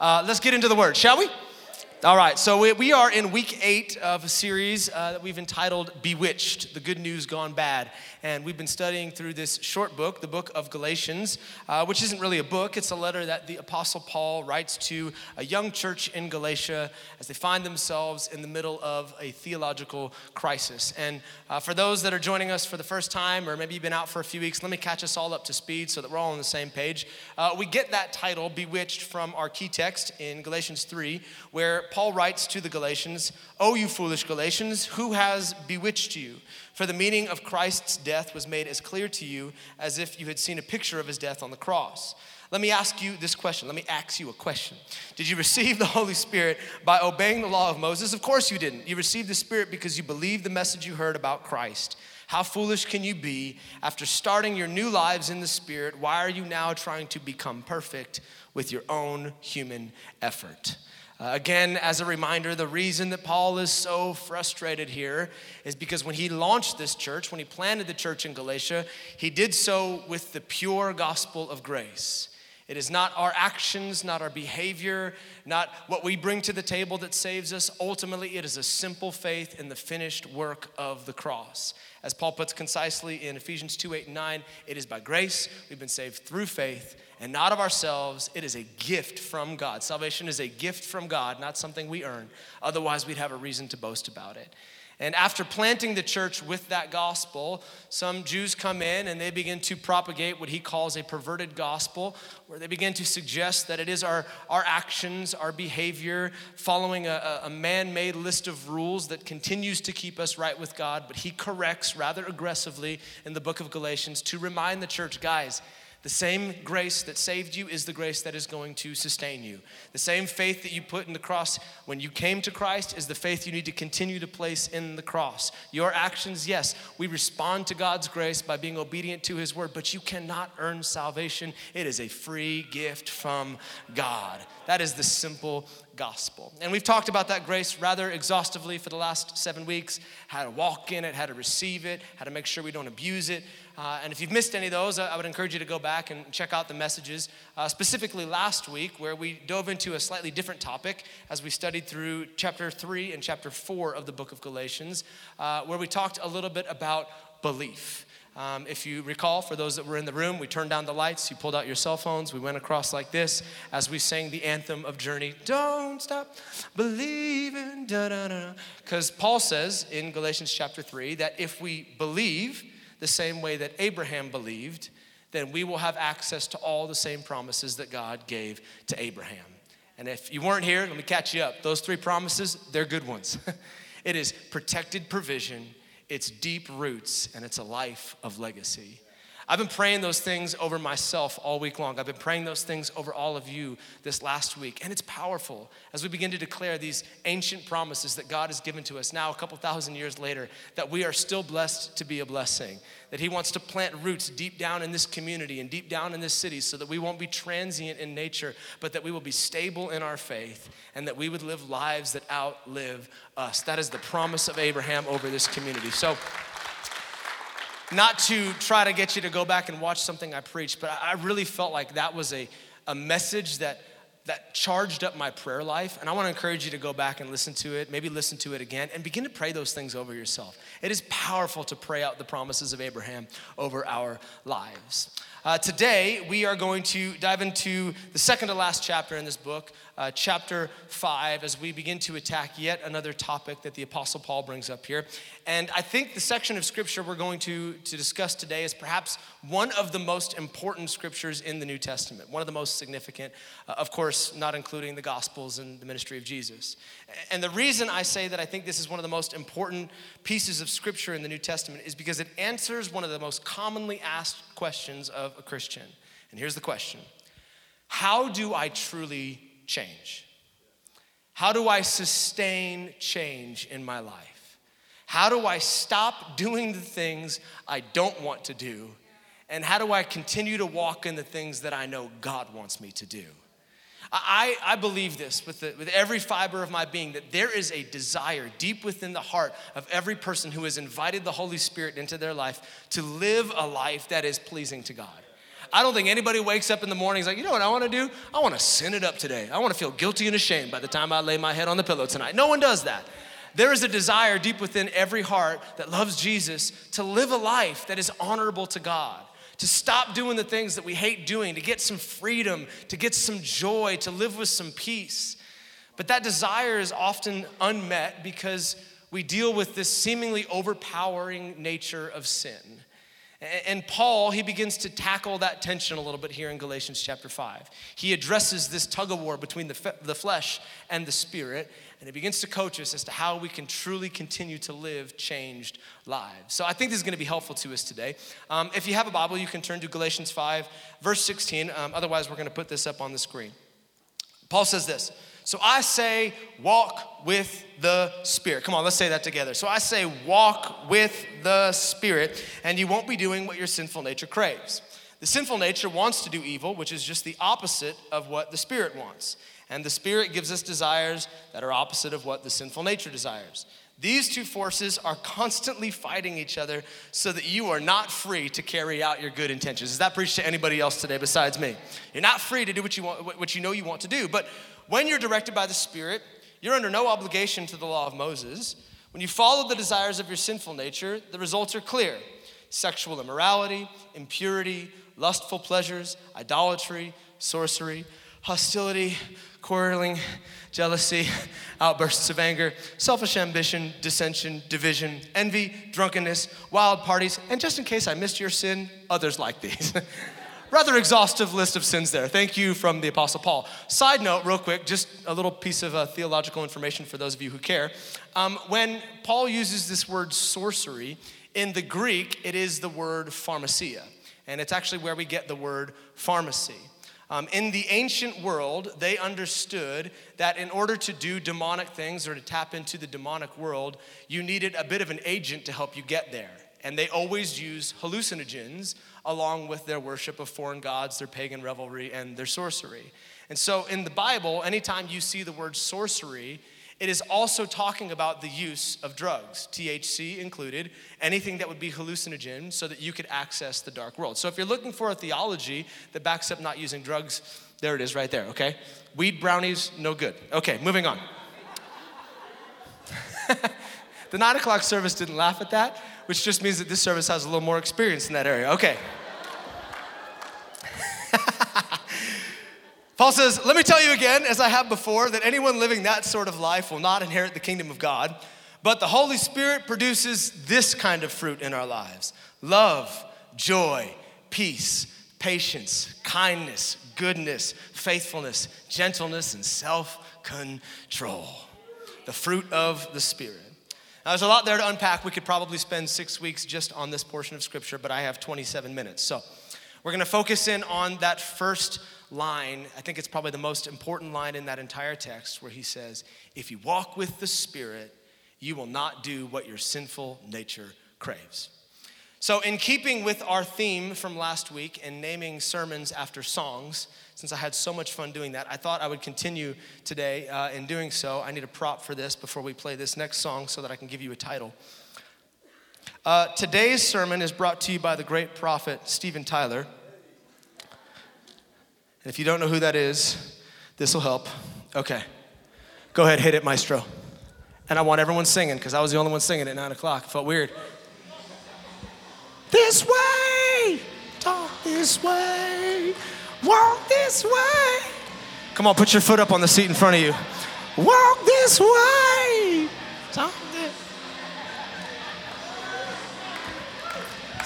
Uh, let's get into the word, shall we? All right, so we, are in week eight of a series uh, that we've entitled Bewitched, the Good News Gone Bad. And we've been studying through this short book, the book of Galatians, uh, which isn't really a book, it's a letter that the Apostle Paul writes to a young church in Galatia as they find themselves in the middle of a theological crisis. And uh, for those that are joining us for the first time, or maybe you've been out for a few weeks, let me catch us all up to speed so that we're all on the same page. Uh, we get that title, Bewitched, from our key text in Galatians 3, where Paul writes to the Galatians, O you foolish Galatians, who has bewitched you? For the meaning of Christ's death was made as clear to you as if you had seen a picture of his death on the cross. Let me ask you this question. Let me ask you a question. Did you receive the Holy Spirit by obeying the law of Moses? Of course you didn't. You received the Spirit because you believed the message you heard about Christ. How foolish can you be after starting your new lives in the Spirit? Why are you now trying to become perfect with your own human effort? Uh, again, as a reminder, the reason that Paul is so frustrated here is because when he launched this church, when he planted the church in Galatia, he did so with the pure gospel of grace. It is not our actions, not our behavior, not what we bring to the table that saves us. Ultimately, it is a simple faith in the finished work of the cross. As Paul puts concisely in Ephesians 2 8 and 9, it is by grace we've been saved through faith and not of ourselves. It is a gift from God. Salvation is a gift from God, not something we earn. Otherwise, we'd have a reason to boast about it. And after planting the church with that gospel, some Jews come in and they begin to propagate what he calls a perverted gospel, where they begin to suggest that it is our, our actions, our behavior, following a, a man made list of rules that continues to keep us right with God. But he corrects rather aggressively in the book of Galatians to remind the church guys, the same grace that saved you is the grace that is going to sustain you. The same faith that you put in the cross when you came to Christ is the faith you need to continue to place in the cross. Your actions, yes, we respond to God's grace by being obedient to His word, but you cannot earn salvation. It is a free gift from God. That is the simple gospel. And we've talked about that grace rather exhaustively for the last seven weeks how to walk in it, how to receive it, how to make sure we don't abuse it. Uh, and if you've missed any of those, I would encourage you to go back and check out the messages, uh, specifically last week, where we dove into a slightly different topic as we studied through chapter 3 and chapter 4 of the book of Galatians, uh, where we talked a little bit about belief. Um, if you recall, for those that were in the room, we turned down the lights, you pulled out your cell phones, we went across like this as we sang the anthem of Journey Don't stop believing, Because Paul says in Galatians chapter 3 that if we believe, the same way that Abraham believed, then we will have access to all the same promises that God gave to Abraham. And if you weren't here, let me catch you up. Those three promises, they're good ones. it is protected provision, it's deep roots, and it's a life of legacy. I've been praying those things over myself all week long. I've been praying those things over all of you this last week. And it's powerful as we begin to declare these ancient promises that God has given to us now, a couple thousand years later, that we are still blessed to be a blessing. That He wants to plant roots deep down in this community and deep down in this city so that we won't be transient in nature, but that we will be stable in our faith and that we would live lives that outlive us. That is the promise of Abraham over this community. So, not to try to get you to go back and watch something I preached, but I really felt like that was a, a message that, that charged up my prayer life. And I want to encourage you to go back and listen to it, maybe listen to it again, and begin to pray those things over yourself. It is powerful to pray out the promises of Abraham over our lives. Uh, today, we are going to dive into the second to last chapter in this book, uh, chapter 5, as we begin to attack yet another topic that the Apostle Paul brings up here. And I think the section of scripture we're going to, to discuss today is perhaps one of the most important scriptures in the New Testament, one of the most significant, uh, of course, not including the Gospels and the ministry of Jesus. And the reason I say that I think this is one of the most important pieces of scripture in the New Testament is because it answers one of the most commonly asked questions of a Christian. And here's the question How do I truly change? How do I sustain change in my life? How do I stop doing the things I don't want to do? And how do I continue to walk in the things that I know God wants me to do? I, I believe this with, the, with every fiber of my being that there is a desire deep within the heart of every person who has invited the Holy Spirit into their life to live a life that is pleasing to God. I don't think anybody wakes up in the morning and is like, you know what I want to do? I want to sin it up today. I want to feel guilty and ashamed by the time I lay my head on the pillow tonight. No one does that. There is a desire deep within every heart that loves Jesus to live a life that is honorable to God to stop doing the things that we hate doing, to get some freedom, to get some joy, to live with some peace. But that desire is often unmet because we deal with this seemingly overpowering nature of sin. And Paul, he begins to tackle that tension a little bit here in Galatians chapter 5. He addresses this tug of war between the, the flesh and the spirit, and he begins to coach us as to how we can truly continue to live changed lives. So I think this is going to be helpful to us today. Um, if you have a Bible, you can turn to Galatians 5, verse 16. Um, otherwise, we're going to put this up on the screen. Paul says this So I say, walk with the Spirit. Come on, let's say that together. So I say, walk with the Spirit, and you won't be doing what your sinful nature craves. The sinful nature wants to do evil, which is just the opposite of what the Spirit wants. And the Spirit gives us desires that are opposite of what the sinful nature desires. These two forces are constantly fighting each other so that you are not free to carry out your good intentions. Does that preach to anybody else today besides me? You're not free to do what you want what you know you want to do. But when you're directed by the Spirit, you're under no obligation to the law of Moses. When you follow the desires of your sinful nature, the results are clear. Sexual immorality, impurity, lustful pleasures, idolatry, sorcery, hostility, quarreling, jealousy, outbursts of anger, selfish ambition, dissension, division, envy, drunkenness, wild parties, and just in case I missed your sin, others like these. Rather exhaustive list of sins there. Thank you from the Apostle Paul. Side note, real quick, just a little piece of uh, theological information for those of you who care. Um, when Paul uses this word sorcery, in the Greek, it is the word pharmakeia, and it's actually where we get the word pharmacy. Um, in the ancient world, they understood that in order to do demonic things or to tap into the demonic world, you needed a bit of an agent to help you get there. And they always used hallucinogens along with their worship of foreign gods, their pagan revelry, and their sorcery. And so in the Bible, anytime you see the word sorcery, it is also talking about the use of drugs, THC included, anything that would be hallucinogen so that you could access the dark world. So if you're looking for a theology that backs up not using drugs, there it is right there, okay? Weed brownies, no good. Okay, moving on. the nine o'clock service didn't laugh at that, which just means that this service has a little more experience in that area. Okay. Paul says, Let me tell you again, as I have before, that anyone living that sort of life will not inherit the kingdom of God. But the Holy Spirit produces this kind of fruit in our lives love, joy, peace, patience, kindness, goodness, faithfulness, gentleness, and self control. The fruit of the Spirit. Now, there's a lot there to unpack. We could probably spend six weeks just on this portion of Scripture, but I have 27 minutes. So we're going to focus in on that first line, I think it's probably the most important line in that entire text, where he says, If you walk with the Spirit, you will not do what your sinful nature craves. So, in keeping with our theme from last week and naming sermons after songs, since I had so much fun doing that, I thought I would continue today uh, in doing so. I need a prop for this before we play this next song so that I can give you a title. Uh, today's sermon is brought to you by the great prophet Steven Tyler. And if you don't know who that is, this will help. Okay. Go ahead, hit it, maestro. And I want everyone singing because I was the only one singing at 9 o'clock. It felt weird. This way, talk this way, walk this way. Come on, put your foot up on the seat in front of you. Walk this way, talk this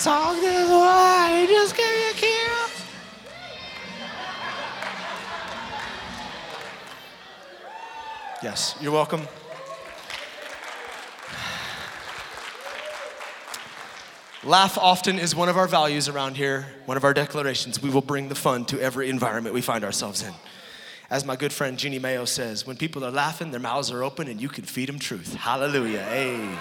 Talk this way, just give me a kiss. Yes, you're welcome. Laugh often is one of our values around here, one of our declarations. We will bring the fun to every environment we find ourselves in. As my good friend Jeanne Mayo says, when people are laughing, their mouths are open and you can feed them truth. Hallelujah. Hey.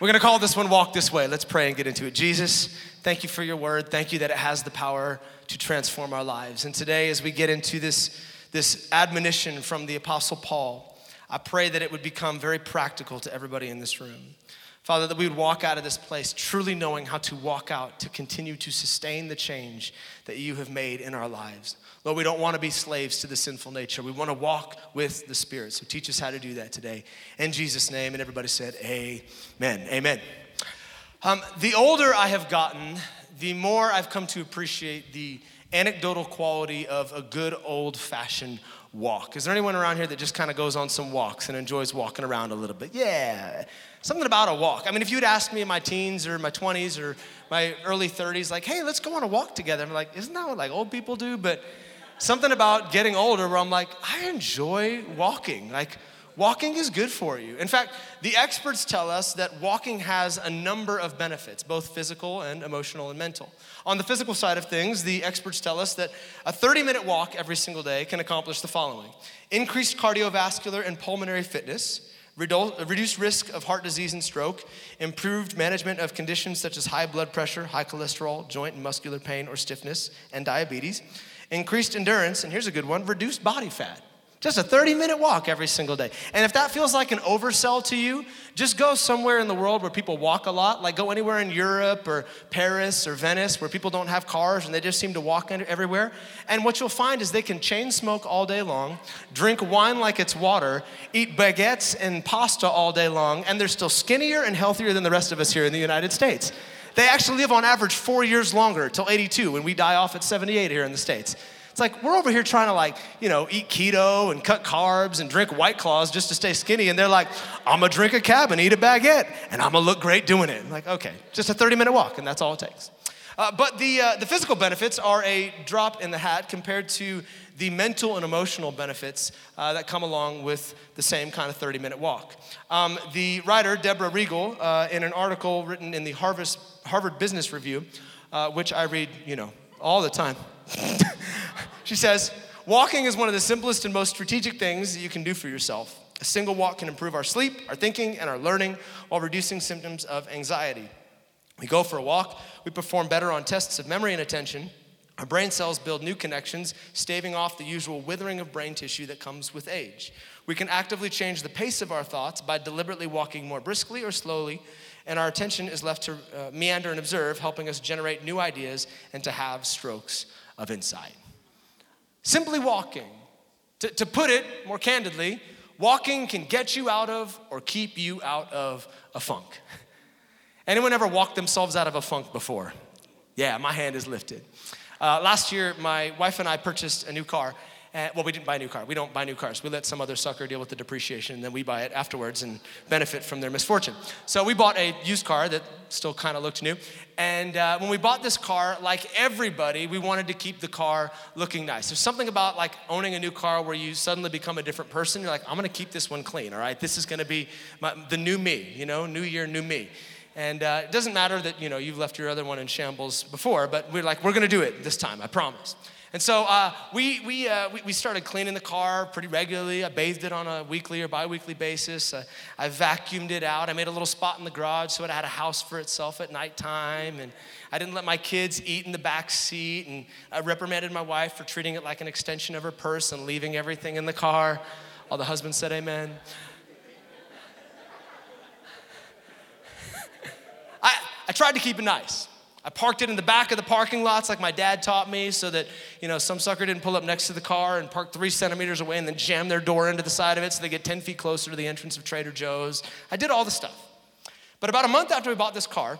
We're going to call this one Walk This Way. Let's pray and get into it. Jesus, thank you for your word. Thank you that it has the power to transform our lives. And today, as we get into this this admonition from the Apostle Paul, I pray that it would become very practical to everybody in this room. Father, that we would walk out of this place truly knowing how to walk out to continue to sustain the change that you have made in our lives. Lord, we don't want to be slaves to the sinful nature. We want to walk with the Spirit. So teach us how to do that today. In Jesus' name. And everybody said, Amen. Amen. Um, the older I have gotten, the more I've come to appreciate the anecdotal quality of a good old fashioned walk. Is there anyone around here that just kind of goes on some walks and enjoys walking around a little bit? Yeah, something about a walk. I mean, if you'd asked me in my teens or my 20s or my early 30s, like, hey, let's go on a walk together, I'm like, isn't that what like old people do? But something about getting older where I'm like, I enjoy walking. Like, Walking is good for you. In fact, the experts tell us that walking has a number of benefits, both physical and emotional and mental. On the physical side of things, the experts tell us that a 30 minute walk every single day can accomplish the following increased cardiovascular and pulmonary fitness, reduced risk of heart disease and stroke, improved management of conditions such as high blood pressure, high cholesterol, joint and muscular pain or stiffness, and diabetes, increased endurance, and here's a good one reduced body fat. Just a 30 minute walk every single day. And if that feels like an oversell to you, just go somewhere in the world where people walk a lot, like go anywhere in Europe or Paris or Venice where people don't have cars and they just seem to walk everywhere. And what you'll find is they can chain smoke all day long, drink wine like it's water, eat baguettes and pasta all day long, and they're still skinnier and healthier than the rest of us here in the United States. They actually live on average four years longer till 82 when we die off at 78 here in the States. It's like we're over here trying to like, you know, eat keto and cut carbs and drink white claws just to stay skinny. And they're like, I'm gonna drink a cab and eat a baguette and I'm gonna look great doing it. I'm like, okay, just a 30 minute walk and that's all it takes. Uh, but the, uh, the physical benefits are a drop in the hat compared to the mental and emotional benefits uh, that come along with the same kind of 30 minute walk. Um, the writer, Deborah Regal, uh, in an article written in the Harvard, Harvard Business Review, uh, which I read, you know, all the time. She says, Walking is one of the simplest and most strategic things that you can do for yourself. A single walk can improve our sleep, our thinking, and our learning while reducing symptoms of anxiety. We go for a walk, we perform better on tests of memory and attention. Our brain cells build new connections, staving off the usual withering of brain tissue that comes with age. We can actively change the pace of our thoughts by deliberately walking more briskly or slowly, and our attention is left to uh, meander and observe, helping us generate new ideas and to have strokes of insight. Simply walking. To, to put it more candidly, walking can get you out of or keep you out of a funk. Anyone ever walked themselves out of a funk before? Yeah, my hand is lifted. Uh, last year, my wife and I purchased a new car, and, well, we didn't buy a new car. We don't buy new cars. We let some other sucker deal with the depreciation, and then we buy it afterwards and benefit from their misfortune. So we bought a used car that still kind of looked new. And uh, when we bought this car, like everybody, we wanted to keep the car looking nice. There's something about like owning a new car where you suddenly become a different person. You're like, I'm gonna keep this one clean, all right? This is gonna be my, the new me, you know, new year, new me. And uh, it doesn't matter that, you know, you've left your other one in shambles before, but we're like, we're gonna do it this time, I promise. And so uh, we, we, uh, we, we, started cleaning the car pretty regularly. I bathed it on a weekly or bi weekly basis. Uh, I vacuumed it out. I made a little spot in the garage so it had a house for itself at nighttime. And I didn't let my kids eat in the back seat. And I reprimanded my wife for treating it like an extension of her purse and leaving everything in the car. All the husbands said amen. I, I tried to keep it nice. I parked it in the back of the parking lots like my dad taught me so that, you know, some sucker didn't pull up next to the car and park three centimeters away and then jam their door into the side of it so they get 10 feet closer to the entrance of Trader Joe's. I did all the stuff. But about a month after we bought this car,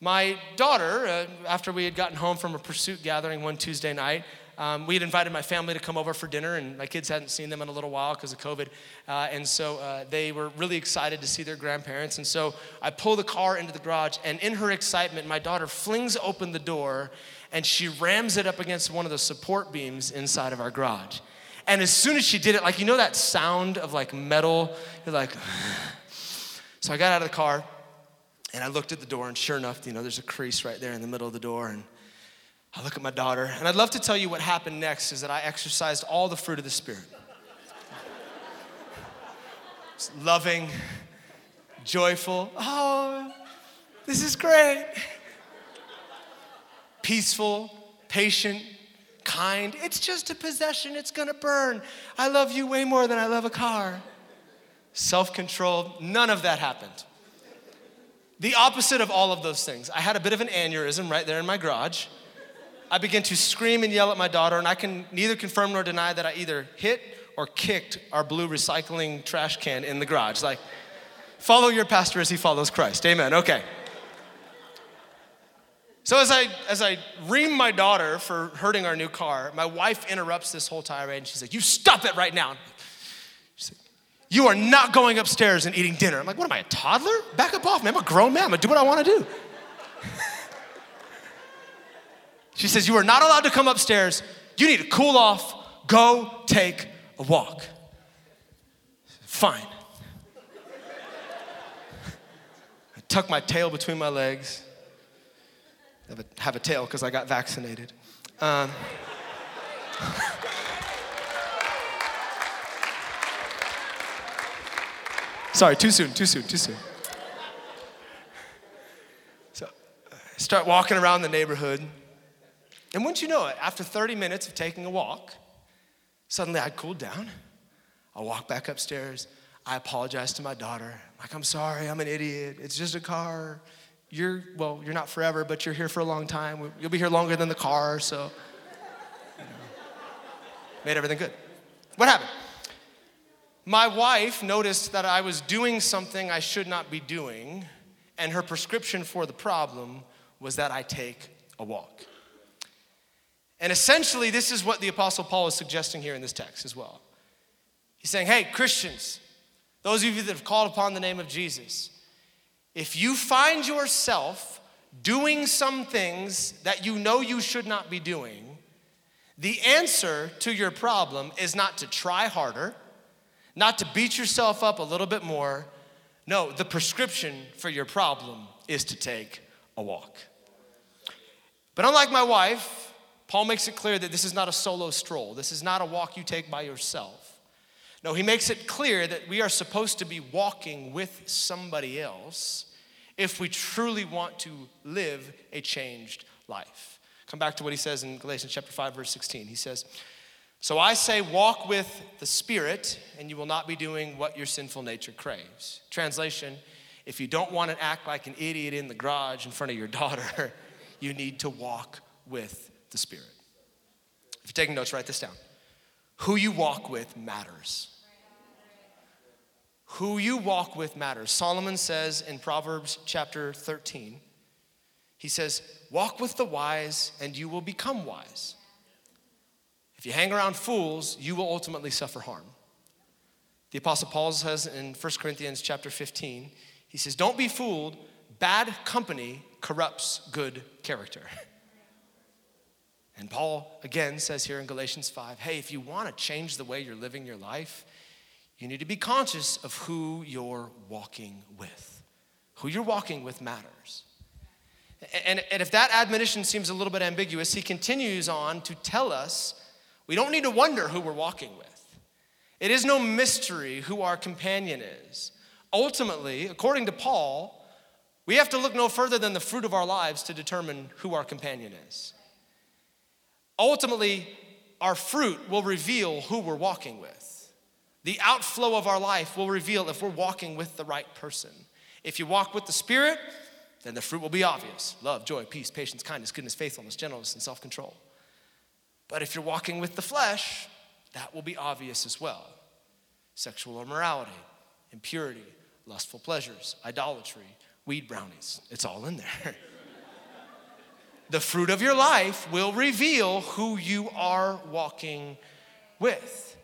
my daughter, uh, after we had gotten home from a pursuit gathering one Tuesday night, um, we had invited my family to come over for dinner, and my kids hadn't seen them in a little while because of COVID. Uh, and so uh, they were really excited to see their grandparents. And so I pull the car into the garage, and in her excitement, my daughter flings open the door and she rams it up against one of the support beams inside of our garage. And as soon as she did it, like, you know that sound of like metal? You're like, so I got out of the car and I looked at the door, and sure enough, you know, there's a crease right there in the middle of the door. And I look at my daughter, and I'd love to tell you what happened next is that I exercised all the fruit of the Spirit. loving, joyful. Oh, this is great. Peaceful, patient, kind. It's just a possession, it's gonna burn. I love you way more than I love a car. Self controlled, none of that happened. The opposite of all of those things. I had a bit of an aneurysm right there in my garage. I began to scream and yell at my daughter, and I can neither confirm nor deny that I either hit or kicked our blue recycling trash can in the garage. Like, follow your pastor as he follows Christ. Amen. Okay. So as I as I ream my daughter for hurting our new car, my wife interrupts this whole tirade and she's like, "You stop it right now." She's like, "You are not going upstairs and eating dinner." I'm like, "What am I, a toddler? Back up off, man. I'm a grown man. I'm gonna do what I want to do." She says, "You are not allowed to come upstairs. You need to cool off. Go take a walk." Fine. I tuck my tail between my legs have a, have a tail because I got vaccinated. Um, sorry, too soon, too soon, too soon. So I start walking around the neighborhood. And once you know it, after 30 minutes of taking a walk, suddenly I cooled down. I walk back upstairs. I apologize to my daughter. Like, I'm sorry, I'm an idiot. It's just a car you're, well, you're not forever, but you're here for a long time. You'll be here longer than the car, so. Made everything good. What happened? My wife noticed that I was doing something I should not be doing, and her prescription for the problem was that I take a walk. And essentially, this is what the Apostle Paul is suggesting here in this text as well. He's saying, hey, Christians, those of you that have called upon the name of Jesus, if you find yourself doing some things that you know you should not be doing, the answer to your problem is not to try harder, not to beat yourself up a little bit more. No, the prescription for your problem is to take a walk. But unlike my wife, Paul makes it clear that this is not a solo stroll. This is not a walk you take by yourself. No, he makes it clear that we are supposed to be walking with somebody else if we truly want to live a changed life. Come back to what he says in Galatians chapter 5 verse 16. He says, "So I say walk with the Spirit, and you will not be doing what your sinful nature craves." Translation, if you don't want to act like an idiot in the garage in front of your daughter, you need to walk with the Spirit. If you're taking notes, write this down. Who you walk with matters. Who you walk with matters. Solomon says in Proverbs chapter 13, he says, Walk with the wise and you will become wise. If you hang around fools, you will ultimately suffer harm. The Apostle Paul says in 1 Corinthians chapter 15, he says, Don't be fooled, bad company corrupts good character. And Paul again says here in Galatians 5 hey, if you want to change the way you're living your life, you need to be conscious of who you're walking with. Who you're walking with matters. And, and if that admonition seems a little bit ambiguous, he continues on to tell us we don't need to wonder who we're walking with. It is no mystery who our companion is. Ultimately, according to Paul, we have to look no further than the fruit of our lives to determine who our companion is. Ultimately, our fruit will reveal who we're walking with. The outflow of our life will reveal if we're walking with the right person. If you walk with the Spirit, then the fruit will be obvious love, joy, peace, patience, kindness, goodness, faithfulness, gentleness, and self control. But if you're walking with the flesh, that will be obvious as well sexual immorality, impurity, lustful pleasures, idolatry, weed brownies. It's all in there. the fruit of your life will reveal who you are walking with.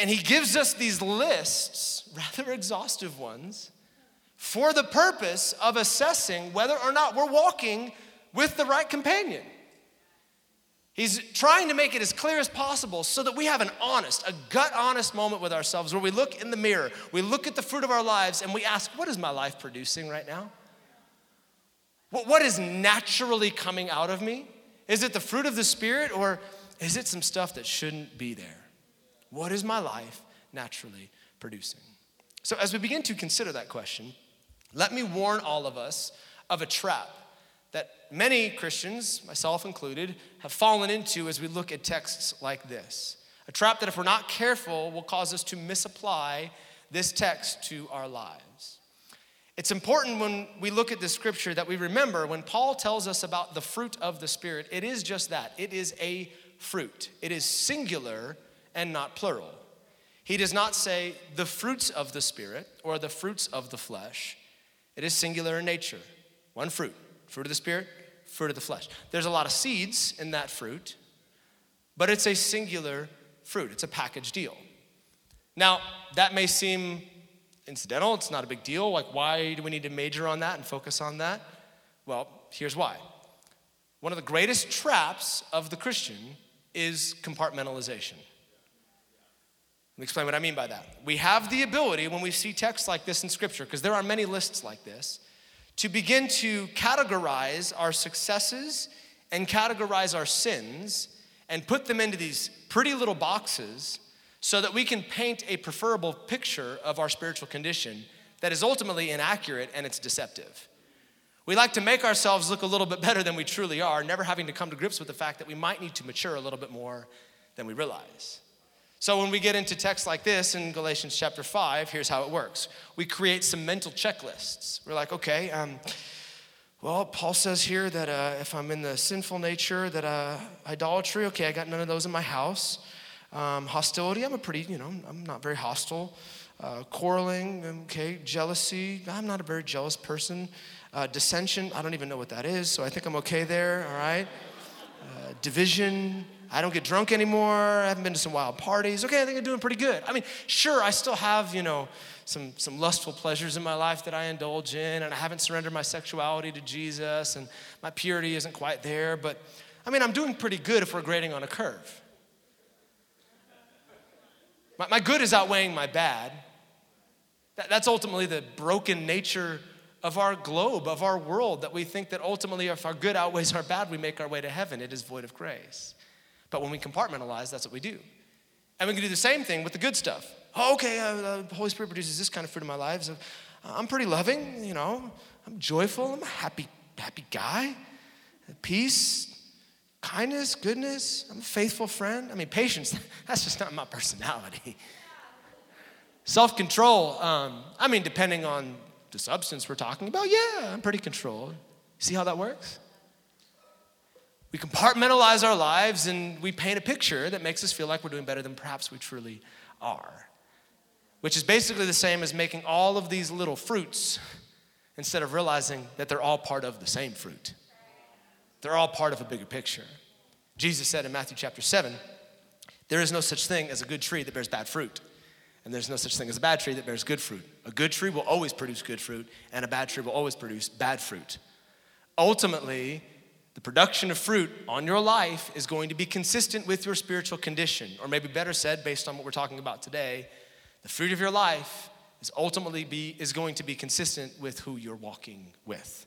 And he gives us these lists, rather exhaustive ones, for the purpose of assessing whether or not we're walking with the right companion. He's trying to make it as clear as possible so that we have an honest, a gut honest moment with ourselves where we look in the mirror, we look at the fruit of our lives, and we ask, What is my life producing right now? What is naturally coming out of me? Is it the fruit of the Spirit, or is it some stuff that shouldn't be there? What is my life naturally producing? So, as we begin to consider that question, let me warn all of us of a trap that many Christians, myself included, have fallen into as we look at texts like this. A trap that, if we're not careful, will cause us to misapply this text to our lives. It's important when we look at the scripture that we remember when Paul tells us about the fruit of the Spirit, it is just that. It is a fruit, it is singular and not plural. He does not say the fruits of the Spirit or the fruits of the flesh. It is singular in nature. One fruit fruit of the Spirit, fruit of the flesh. There's a lot of seeds in that fruit, but it's a singular fruit, it's a package deal. Now, that may seem incidental, it's not a big deal. Like, why do we need to major on that and focus on that? Well, here's why. One of the greatest traps of the Christian is compartmentalization. Let me explain what I mean by that. We have the ability, when we see texts like this in Scripture, because there are many lists like this, to begin to categorize our successes and categorize our sins and put them into these pretty little boxes so that we can paint a preferable picture of our spiritual condition that is ultimately inaccurate and it's deceptive. We like to make ourselves look a little bit better than we truly are, never having to come to grips with the fact that we might need to mature a little bit more than we realize. So, when we get into texts like this in Galatians chapter 5, here's how it works. We create some mental checklists. We're like, okay, um, well, Paul says here that uh, if I'm in the sinful nature, that uh, idolatry, okay, I got none of those in my house. Um, hostility, I'm a pretty, you know, I'm not very hostile. Uh, quarreling, okay, jealousy, I'm not a very jealous person. Uh, dissension, I don't even know what that is, so I think I'm okay there, all right? Uh, division, I don't get drunk anymore. I haven't been to some wild parties. Okay, I think I'm doing pretty good. I mean, sure, I still have, you know, some, some lustful pleasures in my life that I indulge in, and I haven't surrendered my sexuality to Jesus, and my purity isn't quite there, but I mean, I'm doing pretty good if we're grading on a curve. My, my good is outweighing my bad. That, that's ultimately the broken nature of our globe, of our world, that we think that ultimately if our good outweighs our bad, we make our way to heaven. It is void of grace. But when we compartmentalize, that's what we do. And we can do the same thing with the good stuff. Oh, okay, uh, the Holy Spirit produces this kind of fruit in my life. So I'm pretty loving, you know. I'm joyful. I'm a happy, happy guy. Peace, kindness, goodness. I'm a faithful friend. I mean, patience, that's just not my personality. Self control, um, I mean, depending on the substance we're talking about, yeah, I'm pretty controlled. See how that works? We compartmentalize our lives and we paint a picture that makes us feel like we're doing better than perhaps we truly are. Which is basically the same as making all of these little fruits instead of realizing that they're all part of the same fruit. They're all part of a bigger picture. Jesus said in Matthew chapter 7 there is no such thing as a good tree that bears bad fruit, and there's no such thing as a bad tree that bears good fruit. A good tree will always produce good fruit, and a bad tree will always produce bad fruit. Ultimately, the production of fruit on your life is going to be consistent with your spiritual condition, or maybe better said, based on what we're talking about today, the fruit of your life is ultimately be, is going to be consistent with who you're walking with.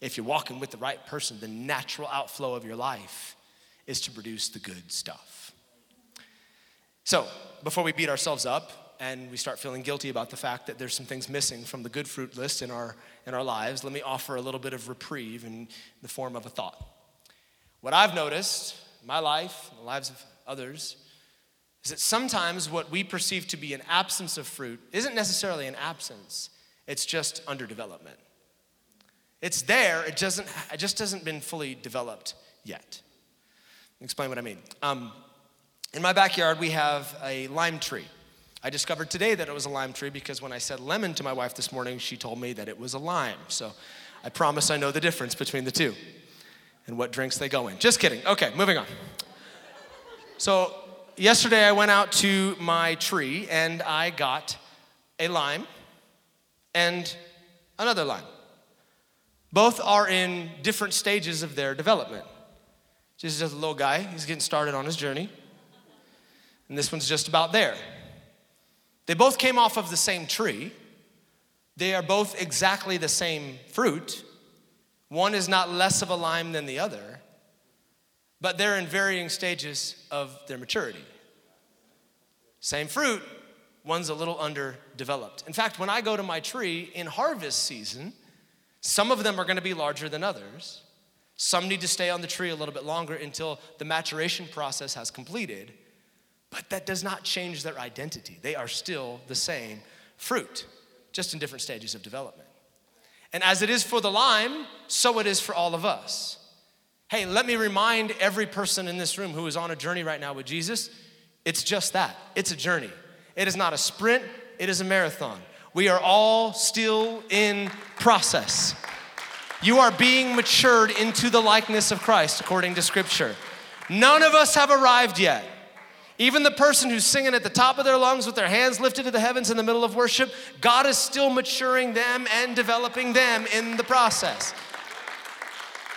If you're walking with the right person, the natural outflow of your life is to produce the good stuff. So, before we beat ourselves up, and we start feeling guilty about the fact that there's some things missing from the good fruit list in our, in our lives, let me offer a little bit of reprieve in the form of a thought. What I've noticed in my life, in the lives of others, is that sometimes what we perceive to be an absence of fruit isn't necessarily an absence, it's just underdevelopment. It's there, it, doesn't, it just hasn't been fully developed yet. Explain what I mean. Um, in my backyard, we have a lime tree. I discovered today that it was a lime tree because when I said lemon to my wife this morning, she told me that it was a lime. So I promise I know the difference between the two and what drinks they go in. Just kidding. Okay, moving on. So yesterday I went out to my tree and I got a lime and another lime. Both are in different stages of their development. Jesus is a little guy, he's getting started on his journey. And this one's just about there. They both came off of the same tree. They are both exactly the same fruit. One is not less of a lime than the other, but they're in varying stages of their maturity. Same fruit, one's a little underdeveloped. In fact, when I go to my tree in harvest season, some of them are going to be larger than others. Some need to stay on the tree a little bit longer until the maturation process has completed. But that does not change their identity. They are still the same fruit, just in different stages of development. And as it is for the lime, so it is for all of us. Hey, let me remind every person in this room who is on a journey right now with Jesus it's just that it's a journey. It is not a sprint, it is a marathon. We are all still in process. You are being matured into the likeness of Christ according to Scripture. None of us have arrived yet. Even the person who's singing at the top of their lungs with their hands lifted to the heavens in the middle of worship, God is still maturing them and developing them in the process.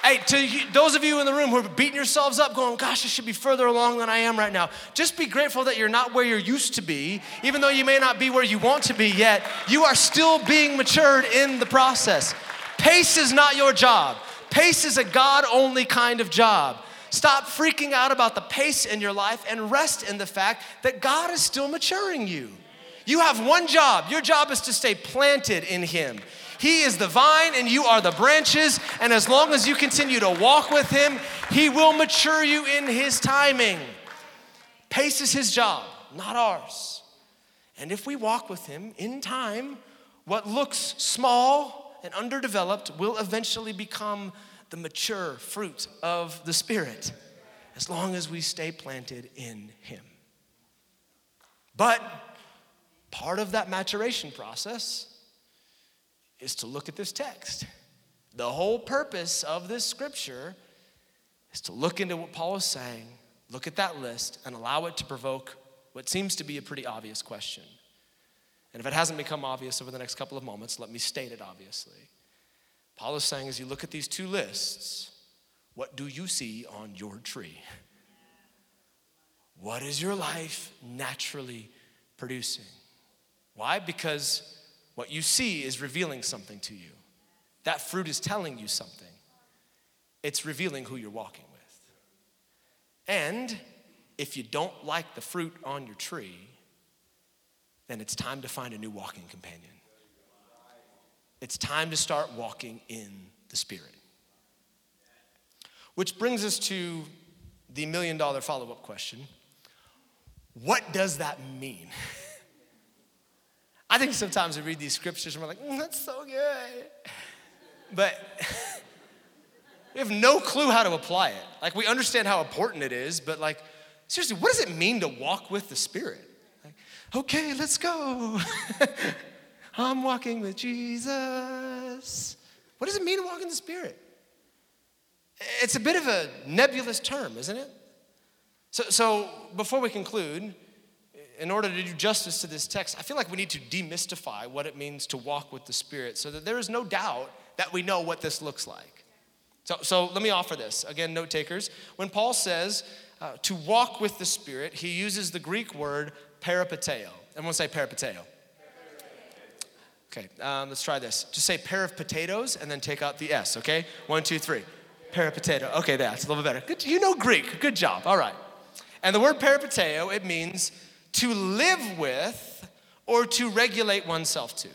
Hey, to those of you in the room who are beating yourselves up, going, gosh, I should be further along than I am right now, just be grateful that you're not where you're used to be. Even though you may not be where you want to be yet, you are still being matured in the process. Pace is not your job, pace is a God only kind of job. Stop freaking out about the pace in your life and rest in the fact that God is still maturing you. You have one job. Your job is to stay planted in Him. He is the vine and you are the branches. And as long as you continue to walk with Him, He will mature you in His timing. Pace is His job, not ours. And if we walk with Him in time, what looks small and underdeveloped will eventually become the mature fruit of the Spirit as long as we stay planted in Him. But part of that maturation process is to look at this text. The whole purpose of this scripture is to look into what Paul is saying, look at that list, and allow it to provoke what seems to be a pretty obvious question. And if it hasn't become obvious over the next couple of moments, let me state it obviously. Paul is saying, as you look at these two lists, what do you see on your tree? What is your life naturally producing? Why? Because what you see is revealing something to you. That fruit is telling you something, it's revealing who you're walking with. And if you don't like the fruit on your tree, then it's time to find a new walking companion. It's time to start walking in the Spirit. Which brings us to the million dollar follow up question What does that mean? I think sometimes we read these scriptures and we're like, mm, that's so good. But we have no clue how to apply it. Like, we understand how important it is, but like, seriously, what does it mean to walk with the Spirit? Like, okay, let's go. I'm walking with Jesus. What does it mean to walk in the Spirit? It's a bit of a nebulous term, isn't it? So, so before we conclude, in order to do justice to this text, I feel like we need to demystify what it means to walk with the Spirit so that there is no doubt that we know what this looks like. So, so let me offer this. Again, note takers. When Paul says uh, to walk with the Spirit, he uses the Greek word peripateo. Everyone say peripateo. Okay, um, let's try this. Just say pair of potatoes and then take out the S, okay? One, two, three. Pair of potato. Okay, that's a little bit better. Good, you know Greek. Good job. All right. And the word peripateo, it means to live with or to regulate oneself to.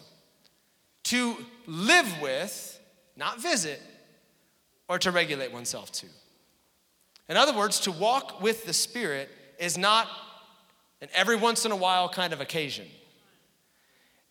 To live with, not visit, or to regulate oneself to. In other words, to walk with the Spirit is not an every once in a while kind of occasion.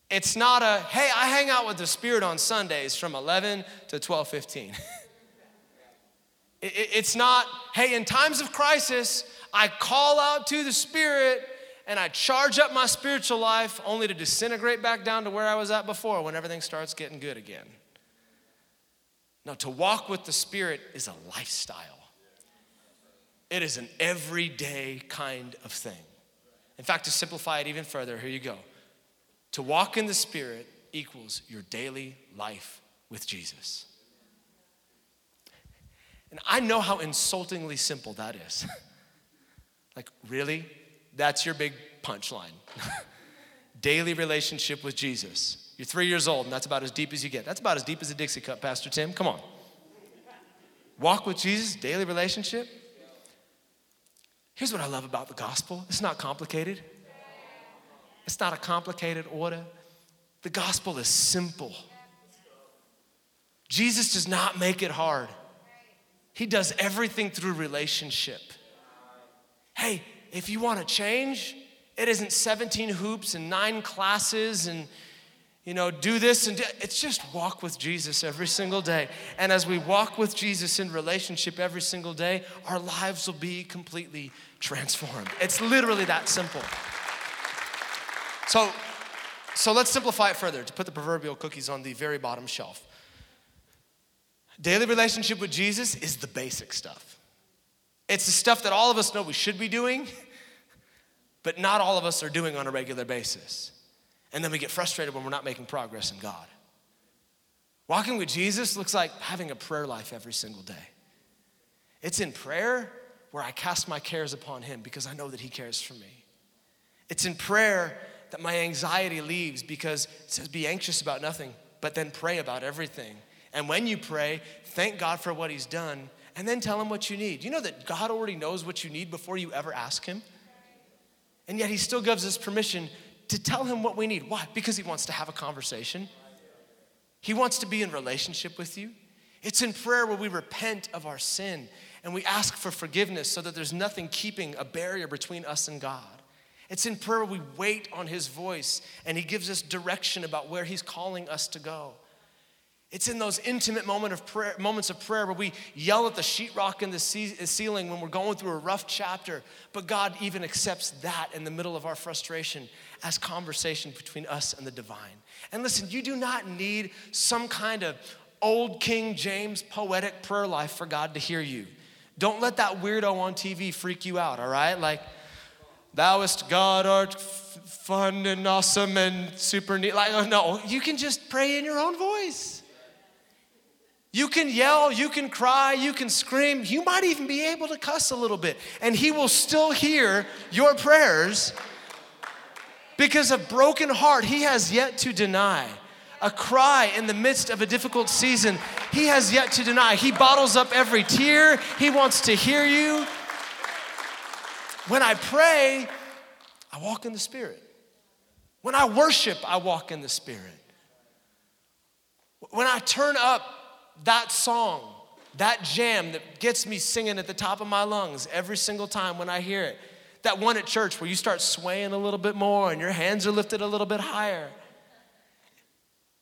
It's not a, hey, I hang out with the Spirit on Sundays from 11 to 12:15. it's not, hey, in times of crisis, I call out to the Spirit and I charge up my spiritual life only to disintegrate back down to where I was at before when everything starts getting good again. Now, to walk with the Spirit is a lifestyle. It is an everyday kind of thing. In fact, to simplify it even further, here you go. To walk in the Spirit equals your daily life with Jesus. And I know how insultingly simple that is. like, really? That's your big punchline. daily relationship with Jesus. You're three years old, and that's about as deep as you get. That's about as deep as a Dixie cup, Pastor Tim. Come on. Walk with Jesus, daily relationship. Here's what I love about the gospel it's not complicated. It's not a complicated order. The gospel is simple. Jesus does not make it hard. He does everything through relationship. Hey, if you want to change, it isn't 17 hoops and nine classes and you know, do this and do, it's just walk with Jesus every single day. And as we walk with Jesus in relationship every single day, our lives will be completely transformed. It's literally that simple. So, so let's simplify it further to put the proverbial cookies on the very bottom shelf. Daily relationship with Jesus is the basic stuff. It's the stuff that all of us know we should be doing, but not all of us are doing on a regular basis. And then we get frustrated when we're not making progress in God. Walking with Jesus looks like having a prayer life every single day. It's in prayer where I cast my cares upon Him because I know that He cares for me. It's in prayer that my anxiety leaves because it says, be anxious about nothing, but then pray about everything. And when you pray, thank God for what He's done, and then tell Him what you need. You know that God already knows what you need before you ever ask Him? And yet He still gives us permission to tell him what we need. Why? Because he wants to have a conversation. He wants to be in relationship with you. It's in prayer where we repent of our sin and we ask for forgiveness so that there's nothing keeping a barrier between us and God. It's in prayer we wait on his voice and he gives us direction about where he's calling us to go. It's in those intimate moment of prayer, moments of prayer where we yell at the sheetrock in the ceiling when we're going through a rough chapter, but God even accepts that in the middle of our frustration as conversation between us and the divine. And listen, you do not need some kind of old King James poetic prayer life for God to hear you. Don't let that weirdo on TV freak you out, all right? Like, thouest God art fun and awesome and super neat. Like, oh, no, you can just pray in your own voice. You can yell, you can cry, you can scream, you might even be able to cuss a little bit, and He will still hear your prayers because a broken heart He has yet to deny. A cry in the midst of a difficult season, He has yet to deny. He bottles up every tear, He wants to hear you. When I pray, I walk in the Spirit. When I worship, I walk in the Spirit. When I turn up that song, that jam that gets me singing at the top of my lungs every single time when I hear it. That one at church where you start swaying a little bit more and your hands are lifted a little bit higher.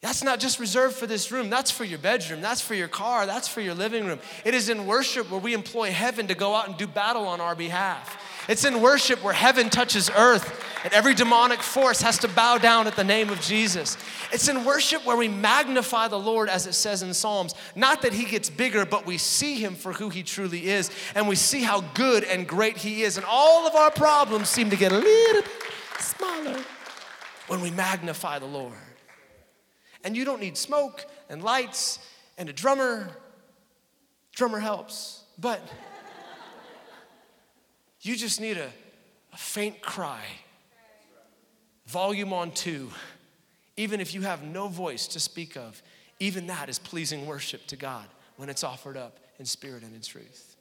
That's not just reserved for this room, that's for your bedroom, that's for your car, that's for your living room. It is in worship where we employ heaven to go out and do battle on our behalf. It's in worship where heaven touches earth and every demonic force has to bow down at the name of Jesus. It's in worship where we magnify the Lord, as it says in Psalms. Not that he gets bigger, but we see him for who he truly is, and we see how good and great he is. And all of our problems seem to get a little bit smaller when we magnify the Lord. And you don't need smoke and lights and a drummer. Drummer helps, but you just need a, a faint cry volume on two, even if you have no voice to speak of, even that is pleasing worship to God when it's offered up in spirit and in truth.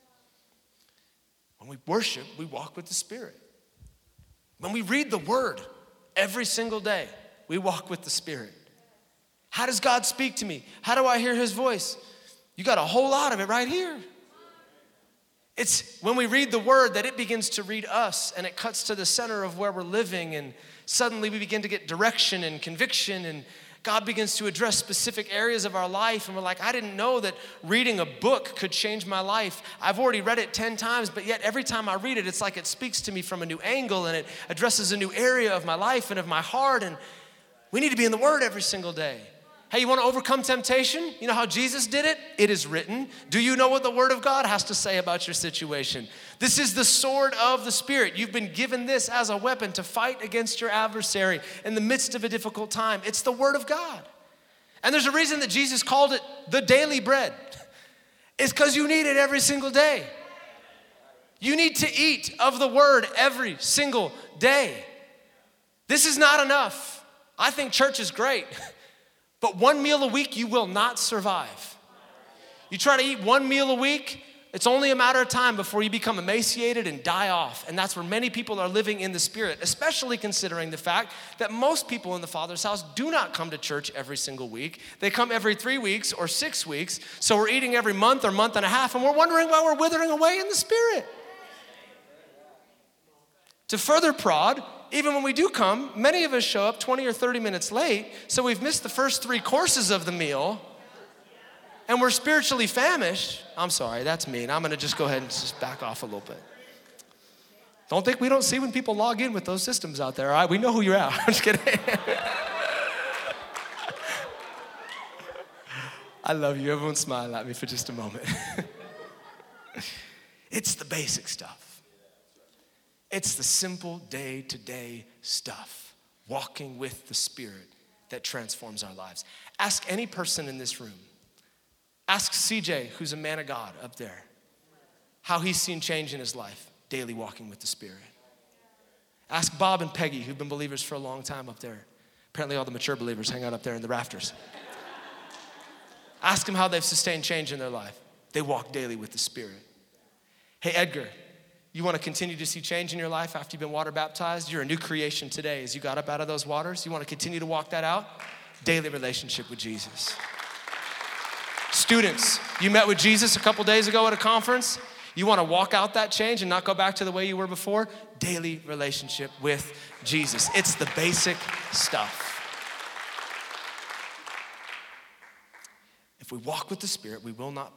When we worship, we walk with the Spirit. When we read the Word every single day, we walk with the Spirit. How does God speak to me? How do I hear His voice? You got a whole lot of it right here. It's when we read the Word that it begins to read us and it cuts to the center of where we're living and suddenly we begin to get direction and conviction and God begins to address specific areas of our life, and we're like, I didn't know that reading a book could change my life. I've already read it 10 times, but yet every time I read it, it's like it speaks to me from a new angle and it addresses a new area of my life and of my heart. And we need to be in the Word every single day. Hey, you want to overcome temptation? You know how Jesus did it? It is written. Do you know what the Word of God has to say about your situation? This is the sword of the Spirit. You've been given this as a weapon to fight against your adversary in the midst of a difficult time. It's the Word of God. And there's a reason that Jesus called it the daily bread. It's because you need it every single day. You need to eat of the Word every single day. This is not enough. I think church is great. But one meal a week, you will not survive. You try to eat one meal a week, it's only a matter of time before you become emaciated and die off. And that's where many people are living in the spirit, especially considering the fact that most people in the Father's house do not come to church every single week. They come every three weeks or six weeks. So we're eating every month or month and a half, and we're wondering why we're withering away in the spirit. To further prod, even when we do come, many of us show up 20 or 30 minutes late, so we've missed the first three courses of the meal, and we're spiritually famished. I'm sorry, that's mean. I'm gonna just go ahead and just back off a little bit. Don't think we don't see when people log in with those systems out there, all right? We know who you're at. I'm just kidding. I love you. Everyone smile at me for just a moment. it's the basic stuff. It's the simple day to day stuff, walking with the Spirit that transforms our lives. Ask any person in this room. Ask CJ, who's a man of God up there, how he's seen change in his life, daily walking with the Spirit. Ask Bob and Peggy, who've been believers for a long time up there. Apparently, all the mature believers hang out up there in the rafters. Ask them how they've sustained change in their life. They walk daily with the Spirit. Hey, Edgar, you want to continue to see change in your life after you've been water baptized? You're a new creation today as you got up out of those waters. You want to continue to walk that out? Daily relationship with Jesus. Students, you met with Jesus a couple days ago at a conference. You want to walk out that change and not go back to the way you were before? Daily relationship with Jesus. It's the basic stuff. If we walk with the Spirit, we will not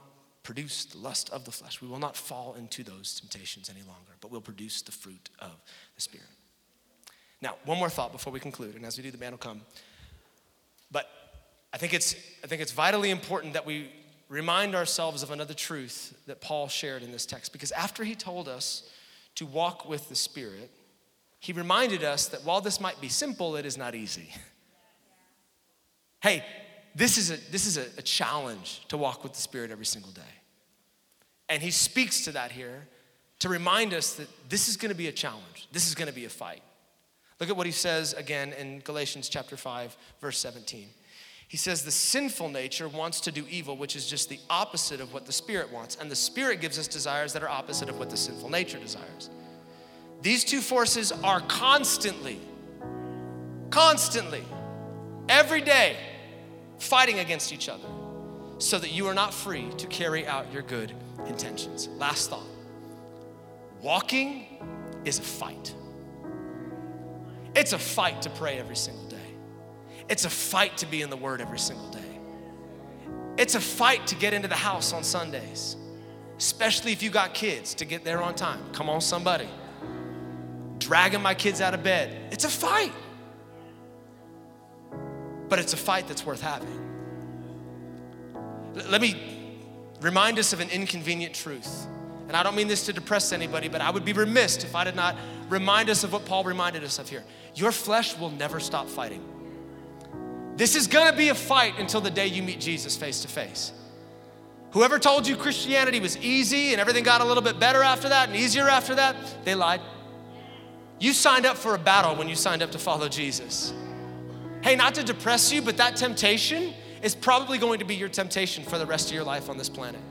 produce the lust of the flesh. We will not fall into those temptations any longer, but we'll produce the fruit of the Spirit. Now, one more thought before we conclude, and as we do, the man will come. But I think it's, I think it's vitally important that we remind ourselves of another truth that Paul shared in this text, because after he told us to walk with the Spirit, he reminded us that while this might be simple, it is not easy. Hey, this is, a, this is a, a challenge to walk with the Spirit every single day. And he speaks to that here to remind us that this is going to be a challenge. This is going to be a fight. Look at what he says again in Galatians chapter 5, verse 17. He says, The sinful nature wants to do evil, which is just the opposite of what the Spirit wants. And the Spirit gives us desires that are opposite of what the sinful nature desires. These two forces are constantly, constantly, every day fighting against each other so that you are not free to carry out your good intentions. Last thought walking is a fight. It's a fight to pray every single day, it's a fight to be in the Word every single day. It's a fight to get into the house on Sundays, especially if you got kids to get there on time. Come on, somebody. Dragging my kids out of bed. It's a fight but it's a fight that's worth having. Let me remind us of an inconvenient truth. And I don't mean this to depress anybody, but I would be remiss if I did not remind us of what Paul reminded us of here. Your flesh will never stop fighting. This is gonna be a fight until the day you meet Jesus face to face. Whoever told you Christianity was easy and everything got a little bit better after that and easier after that, they lied. You signed up for a battle when you signed up to follow Jesus. Hey, not to depress you, but that temptation is probably going to be your temptation for the rest of your life on this planet.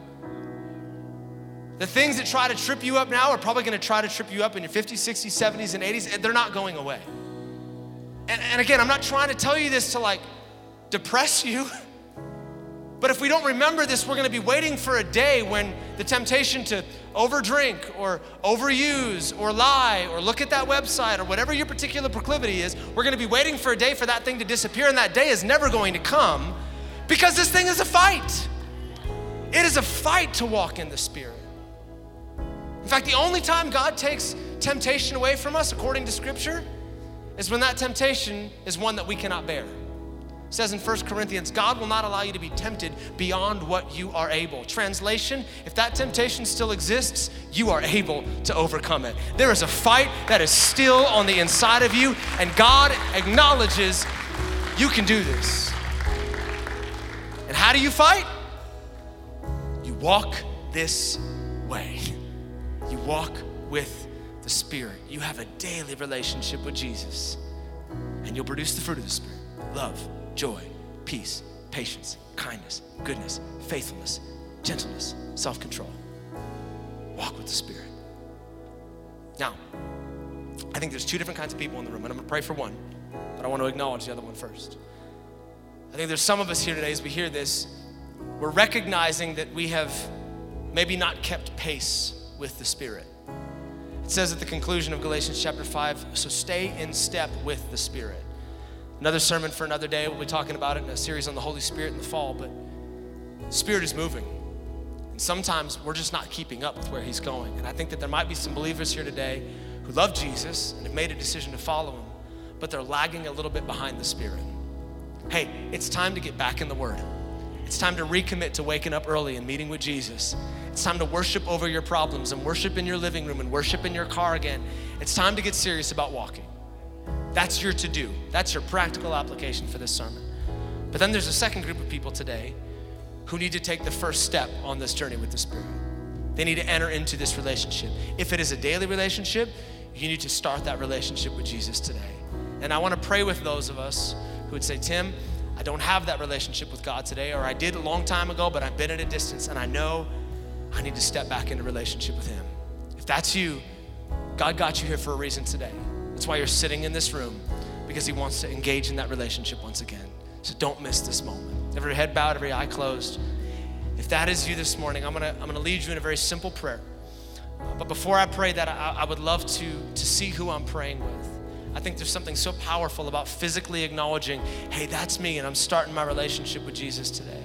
The things that try to trip you up now are probably going to try to trip you up in your 50s, 60s, 70s, and 80s, and they're not going away. And, and again, I'm not trying to tell you this to like depress you. But if we don't remember this, we're going to be waiting for a day when the temptation to overdrink or overuse or lie or look at that website or whatever your particular proclivity is, we're going to be waiting for a day for that thing to disappear, and that day is never going to come because this thing is a fight. It is a fight to walk in the Spirit. In fact, the only time God takes temptation away from us, according to Scripture, is when that temptation is one that we cannot bear It says in 1 Corinthians, God will not allow you to be tempted beyond what you are able. Translation, if that temptation still exists, you are able to overcome it. There is a fight that is still on the inside of you, and God acknowledges you can do this. And how do you fight? You walk this way. You walk with the Spirit. You have a daily relationship with Jesus, and you'll produce the fruit of the Spirit love joy, peace, patience, kindness, goodness, faithfulness, gentleness, self control. Walk with the Spirit. Now, I think there's two different kinds of people in the room, and I'm gonna pray for one, but I want to acknowledge the other one first. I think there's some of us here today as we hear this, we're recognizing that we have maybe not kept pace with the Spirit. It says at the conclusion of Galatians chapter 5 so stay in step with the Spirit. Another sermon for another day. We'll be talking about it in a series on the Holy Spirit in the fall, but Spirit is moving. And sometimes we're just not keeping up with where He's going. And I think that there might be some believers here today who love Jesus and have made a decision to follow Him, but they're lagging a little bit behind the Spirit. Hey, it's time to get back in the Word. It's time to recommit to waking up early and meeting with Jesus. It's time to worship over your problems and worship in your living room and worship in your car again. It's time to get serious about walking. That's your to do. That's your practical application for this sermon. But then there's a second group of people today who need to take the first step on this journey with the Spirit. They need to enter into this relationship. If it is a daily relationship, you need to start that relationship with Jesus today. And I want to pray with those of us who would say, Tim, I don't have that relationship with God today, or I did a long time ago, but I've been at a distance and I know I need to step back into relationship with Him. If that's you, God got you here for a reason today. That's why you're sitting in this room, because He wants to engage in that relationship once again. So don't miss this moment. Every head bowed, every eye closed. If that is you this morning, I'm gonna, I'm gonna lead you in a very simple prayer. But before I pray that, I, I would love to, to see who I'm praying with. I think there's something so powerful about physically acknowledging, hey, that's me, and I'm starting my relationship with Jesus today.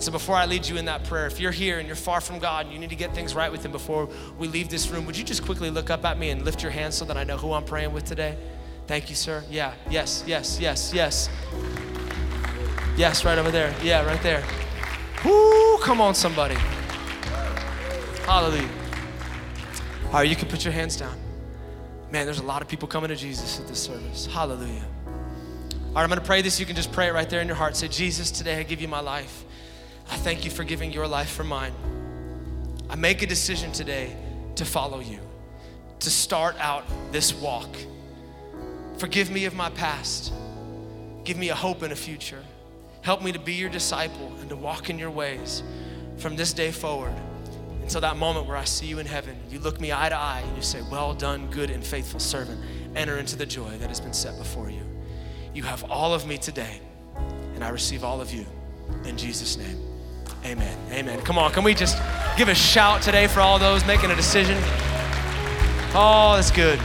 So before I lead you in that prayer, if you're here and you're far from God and you need to get things right with Him before we leave this room, would you just quickly look up at me and lift your hand so that I know who I'm praying with today? Thank you, sir. Yeah, yes, yes, yes, yes. Yes, right over there. Yeah, right there. Woo, come on, somebody. Hallelujah. All right, you can put your hands down. Man, there's a lot of people coming to Jesus at this service. Hallelujah. All right, I'm going to pray this. You can just pray it right there in your heart. Say, Jesus, today I give you my life. I thank you for giving your life for mine. I make a decision today to follow you, to start out this walk. Forgive me of my past. Give me a hope and a future. Help me to be your disciple and to walk in your ways from this day forward until that moment where I see you in heaven. You look me eye to eye and you say, Well done, good and faithful servant. Enter into the joy that has been set before you. You have all of me today, and I receive all of you. In Jesus' name, amen. Amen. Come on, can we just give a shout today for all those making a decision? Oh, that's good.